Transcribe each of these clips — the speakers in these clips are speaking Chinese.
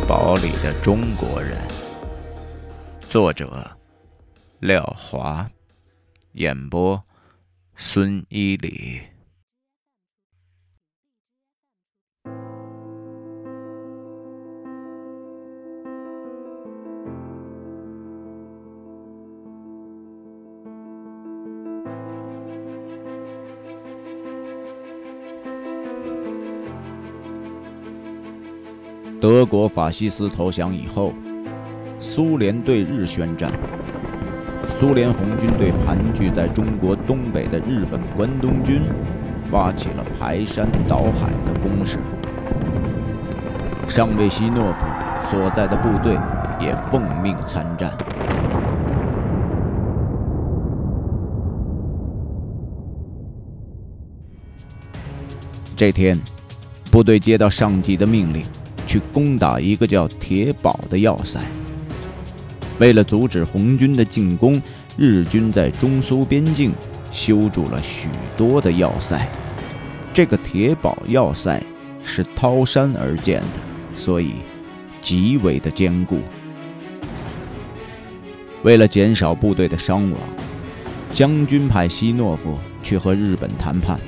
堡里的中国人，作者廖华，演播孙一礼。德国法西斯投降以后，苏联对日宣战。苏联红军对盘踞在中国东北的日本关东军发起了排山倒海的攻势。上尉希诺夫所在的部队也奉命参战。这天，部队接到上级的命令。去攻打一个叫铁堡的要塞。为了阻止红军的进攻，日军在中苏边境修筑了许多的要塞。这个铁堡要塞是掏山而建的，所以极为的坚固。为了减少部队的伤亡，将军派希诺夫去和日本谈判，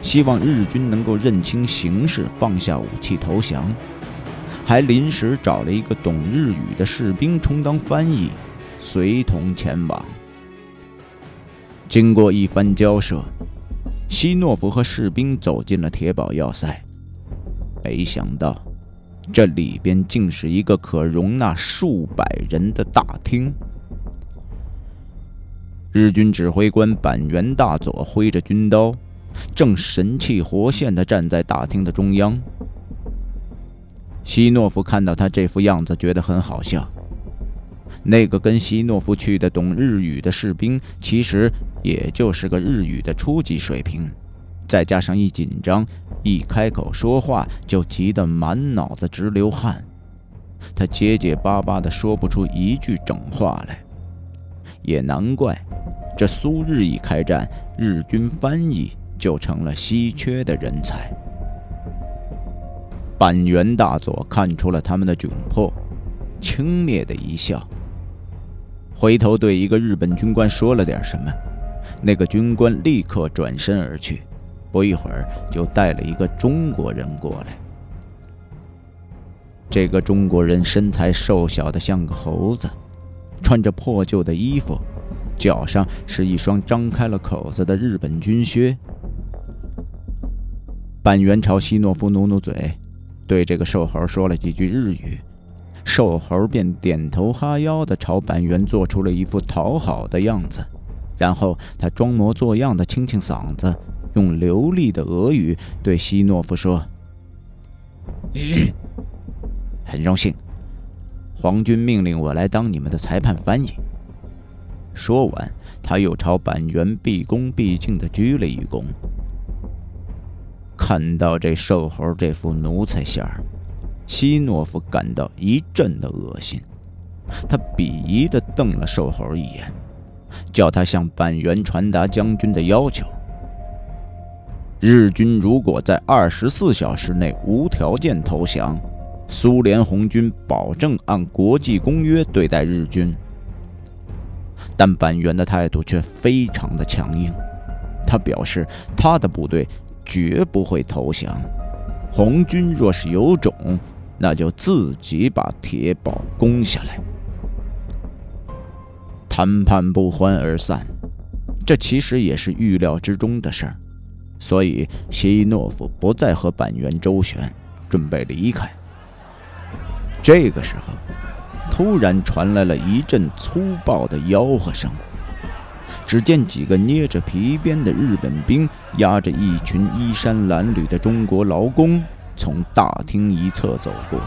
希望日军能够认清形势，放下武器投降。还临时找了一个懂日语的士兵充当翻译，随同前往。经过一番交涉，希诺夫和士兵走进了铁堡要塞。没想到，这里边竟是一个可容纳数百人的大厅。日军指挥官板垣大佐挥着军刀，正神气活现地站在大厅的中央。希诺夫看到他这副样子，觉得很好笑。那个跟希诺夫去的懂日语的士兵，其实也就是个日语的初级水平，再加上一紧张，一开口说话就急得满脑子直流汗，他结结巴巴的说不出一句整话来。也难怪，这苏日一开战，日军翻译就成了稀缺的人才。板垣大佐看出了他们的窘迫，轻蔑的一笑，回头对一个日本军官说了点什么，那个军官立刻转身而去，不一会儿就带了一个中国人过来。这个中国人身材瘦小的像个猴子，穿着破旧的衣服，脚上是一双张开了口子的日本军靴。板垣朝希诺夫努努嘴。对这个瘦猴说了几句日语，瘦猴便点头哈腰地朝板垣做出了一副讨好的样子，然后他装模作样的清清嗓子，用流利的俄语对希诺夫说：“很荣幸，皇军命令我来当你们的裁判翻译。”说完，他又朝板垣毕恭毕敬地鞠了一躬。看到这瘦猴这副奴才相儿，希诺夫感到一阵的恶心。他鄙夷地瞪了瘦猴一眼，叫他向板垣传达将军的要求：日军如果在二十四小时内无条件投降，苏联红军保证按国际公约对待日军。但板垣的态度却非常的强硬，他表示他的部队。绝不会投降。红军若是有种，那就自己把铁堡攻下来。谈判不欢而散，这其实也是预料之中的事儿。所以希诺夫不再和板垣周旋，准备离开。这个时候，突然传来了一阵粗暴的吆喝声。只见几个捏着皮鞭的日本兵，押着一群衣衫褴褛的中国劳工，从大厅一侧走过。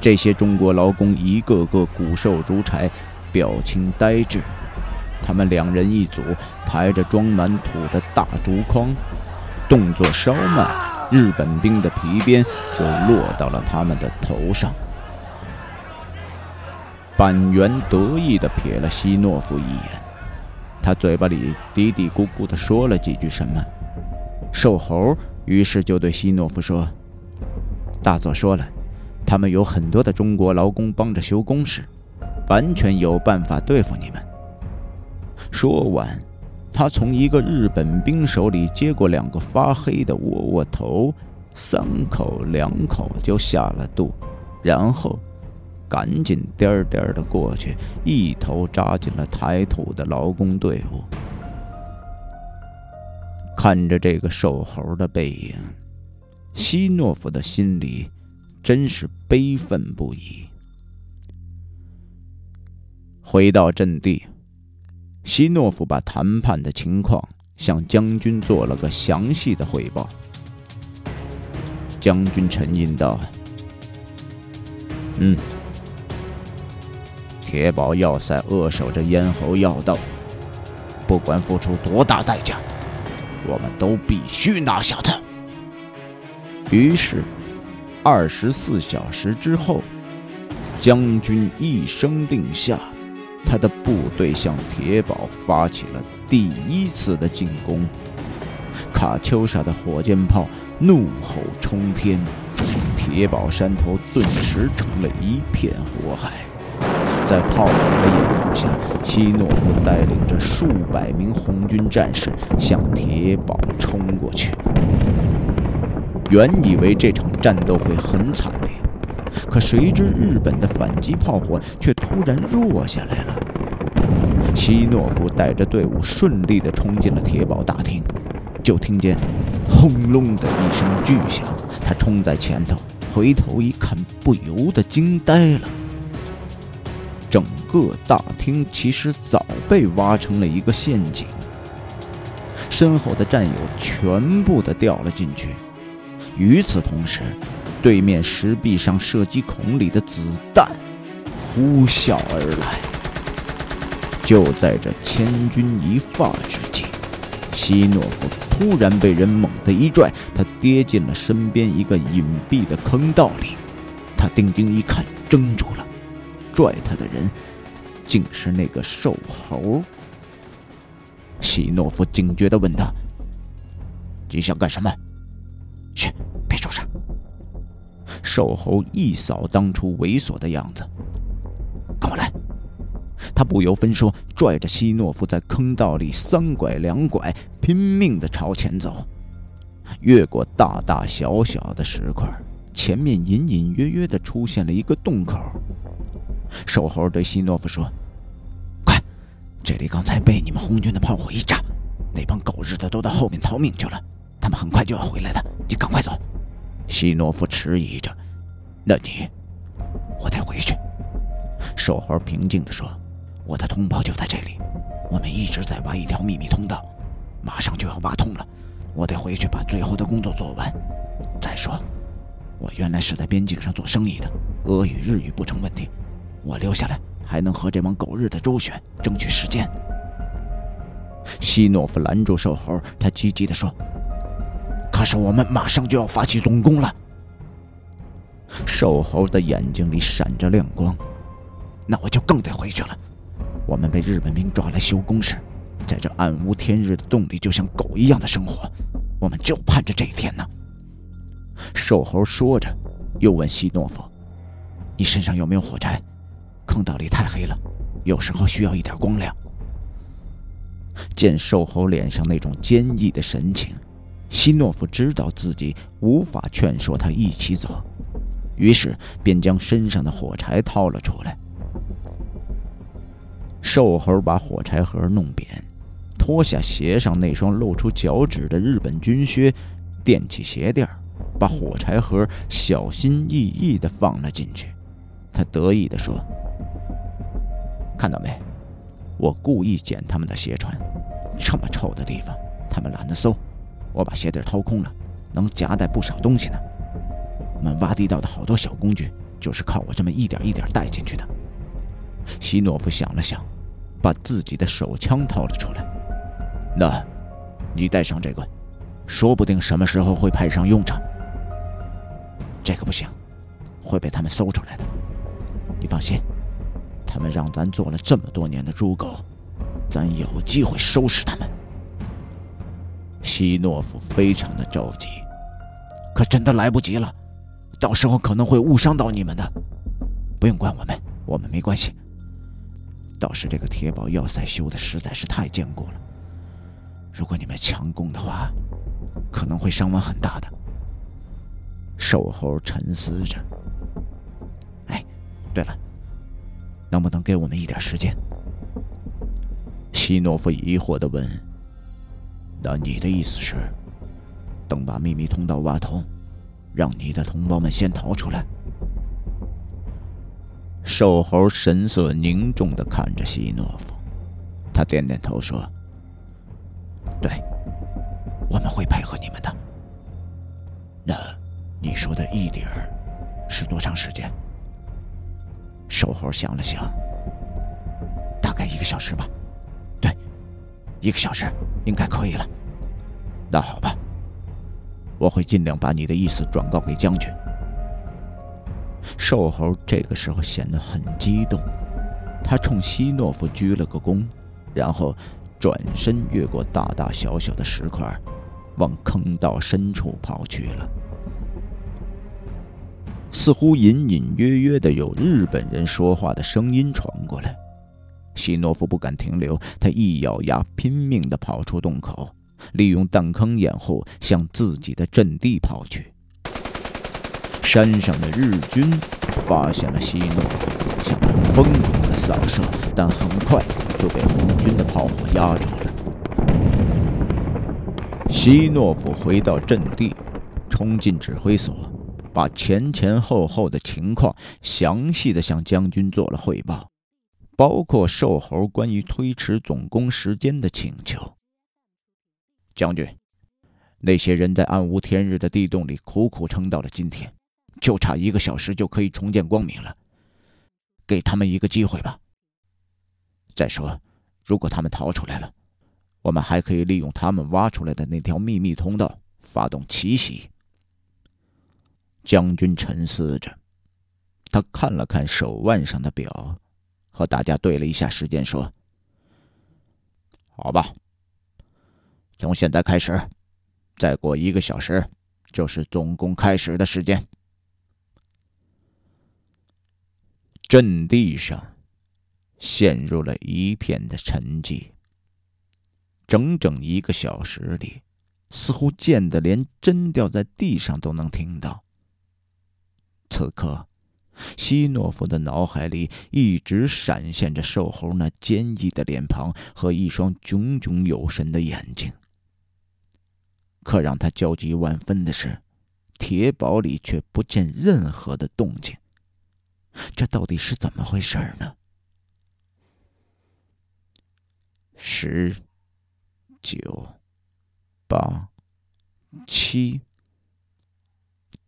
这些中国劳工一个个骨瘦如柴，表情呆滞。他们两人一组，抬着装满土的大竹筐，动作稍慢，日本兵的皮鞭就落到了他们的头上。板垣得意地瞥了希诺夫一眼。他嘴巴里嘀嘀咕咕地说了几句什么，瘦猴于是就对希诺夫说：“大佐说了，他们有很多的中国劳工帮着修工事，完全有办法对付你们。说完，他从一个日本兵手里接过两个发黑的窝窝头，三口两口就下了肚，然后赶紧颠颠的过去，一头扎进了抬土的劳工队伍。看着这个瘦猴的背影，希诺夫的心里真是悲愤不已。回到阵地，希诺夫把谈判的情况向将军做了个详细的汇报。将军沉吟道：“嗯，铁堡要塞扼守着咽喉要道，不管付出多大代价。”我们都必须拿下它。于是，二十四小时之后，将军一声令下，他的部队向铁堡发起了第一次的进攻。卡秋莎的火箭炮怒吼冲天，铁堡山头顿时成了一片火海。在炮火的掩护下，希诺夫带领着数百名红军战士向铁堡冲过去。原以为这场战斗会很惨烈，可谁知日本的反击炮火却突然弱下来了。希诺夫带着队伍顺利地冲进了铁堡大厅，就听见轰隆的一声巨响。他冲在前头，回头一看，不由得惊呆了。整个大厅其实早被挖成了一个陷阱，身后的战友全部的掉了进去。与此同时，对面石壁上射击孔里的子弹呼啸而来。就在这千钧一发之际，希诺夫突然被人猛地一拽，他跌进了身边一个隐蔽的坑道里。他定睛一看，怔住了。拽他的人，竟是那个瘦猴。希诺夫警觉地问他：“你想干什么？”“去，别受伤。”瘦猴一扫当初猥琐的样子，“跟我来。”他不由分说，拽着希诺夫在坑道里三拐两拐，拼命地朝前走，越过大大小小的石块，前面隐隐约约地出现了一个洞口。瘦猴对希诺夫说：“快，这里刚才被你们红军的炮火一炸，那帮狗日的都到后面逃命去了，他们很快就要回来的，你赶快走。”希诺夫迟疑着：“那你，我得回去。”瘦猴平静地说：“我的同胞就在这里，我们一直在挖一条秘密通道，马上就要挖通了，我得回去把最后的工作做完。再说，我原来是在边境上做生意的，俄语、日语不成问题。”我留下来还能和这帮狗日的周旋争取时间。希诺夫拦住瘦猴，他急急地说：“可是我们马上就要发起总攻了。”瘦猴的眼睛里闪着亮光，那我就更得回去了。我们被日本兵抓来修工事，在这暗无天日的洞里，就像狗一样的生活，我们就盼着这一天呢。瘦猴说着，又问希诺夫：“你身上有没有火柴？”坑道里太黑了，有时候需要一点光亮。见瘦猴脸上那种坚毅的神情，希诺夫知道自己无法劝说他一起走，于是便将身上的火柴掏了出来。瘦猴把火柴盒弄扁，脱下鞋上那双露出脚趾的日本军靴，垫起鞋垫把火柴盒小心翼翼地放了进去。他得意地说。看到没？我故意捡他们的鞋穿，这么臭的地方，他们懒得搜。我把鞋底掏空了，能夹带不少东西呢。我们挖地道的好多小工具，就是靠我这么一点一点带进去的。希诺夫想了想，把自己的手枪掏了出来。那，你带上这个，说不定什么时候会派上用场。这个不行，会被他们搜出来的。你放心。他们让咱做了这么多年的猪狗，咱有机会收拾他们。希诺夫非常的着急，可真的来不及了。到时候可能会误伤到你们的。不用管我们，我们没关系。倒是这个铁堡要塞修的实在是太坚固了，如果你们强攻的话，可能会伤亡很大的。瘦猴沉思着。哎，对了，能不能给我们一点时间？希诺夫疑惑的问：“那你的意思是，等把秘密通道挖通，让你的同胞们先逃出来？”瘦猴神色凝重的看着希诺夫，他点点头说：“对，我们会配合你们的。那你说的一点儿是多长时间？”瘦猴想了想，大概一个小时吧。对，一个小时应该可以了。那好吧，我会尽量把你的意思转告给将军。瘦猴这个时候显得很激动，他冲希诺夫鞠了个躬，然后转身越过大大小小的石块，往坑道深处跑去了。似乎隐隐约约的有日本人说话的声音传过来，希诺夫不敢停留，他一咬牙，拼命地跑出洞口，利用弹坑掩护，向自己的阵地跑去。山上的日军发现了希诺夫，向他疯狂的扫射，但很快就被红军的炮火压住了。希诺夫回到阵地，冲进指挥所，把前前后后的情况详细的向将军做了汇报，包括瘦猴关于推迟总攻时间的请求。将军，那些人在暗无天日的地洞里苦苦撑到了今天。就差一个小时就可以重见光明了，给他们一个机会吧。再说，如果他们逃出来了，我们还可以利用他们挖出来的那条秘密通道发动奇袭。将军沉思着，他看了看手腕上的表，和大家对了一下时间，说：“好吧，从现在开始，再过一个小时，就是总攻开始的时间。”阵地上陷入了一片的沉寂。整整一个小时里，似乎见得连针掉在地上都能听到。此刻，希诺夫的脑海里一直闪现着瘦猴那坚毅的脸庞和一双炯炯有神的眼睛。可让他焦急万分的是，铁堡里却不见任何的动静。这到底是怎么回事呢？十、九、八、七，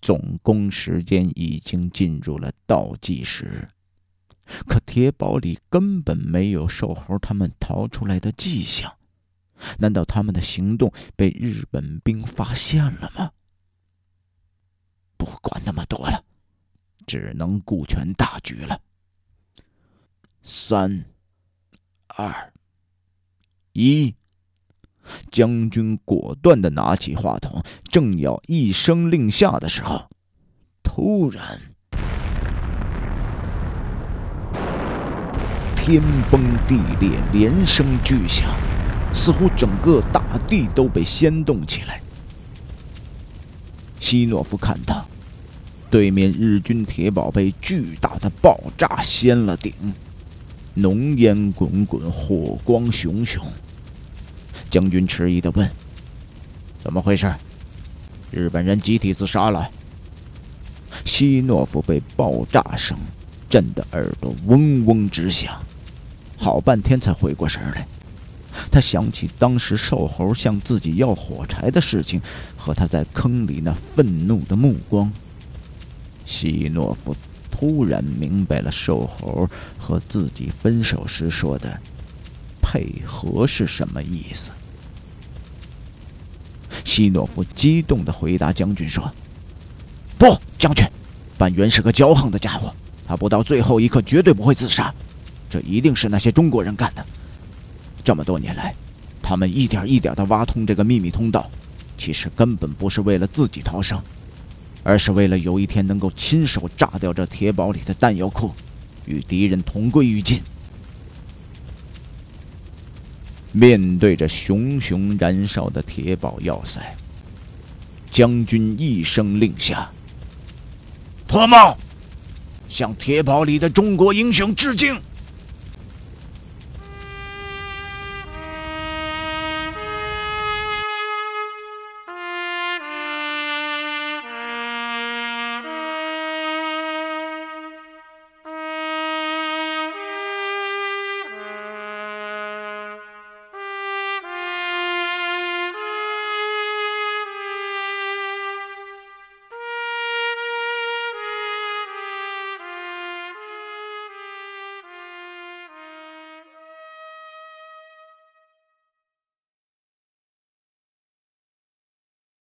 总攻时间已经进入了倒计时，可铁堡里根本没有瘦猴他们逃出来的迹象。难道他们的行动被日本兵发现了吗？不管那么多了。只能顾全大局了。三、二、一，将军果断的拿起话筒，正要一声令下的时候，突然，天崩地裂，连声巨响，似乎整个大地都被掀动起来。希诺夫看到。对面日军铁堡被巨大的爆炸掀了顶，浓烟滚滚，火光熊熊。将军迟疑的问：“怎么回事？日本人集体自杀了？”希诺夫被爆炸声震得耳朵嗡嗡直响，好半天才回过神来。他想起当时瘦猴向自己要火柴的事情，和他在坑里那愤怒的目光。希诺夫突然明白了瘦猴和自己分手时说的“配合”是什么意思。希诺夫激动的回答将军说：“不，将军，板垣是个骄横的家伙，他不到最后一刻绝对不会自杀，这一定是那些中国人干的。这么多年来，他们一点一点的挖通这个秘密通道，其实根本不是为了自己逃生。”而是为了有一天能够亲手炸掉这铁堡里的弹药库，与敌人同归于尽。面对着熊熊燃烧的铁堡要塞，将军一声令下：“脱帽，向铁堡里的中国英雄致敬！”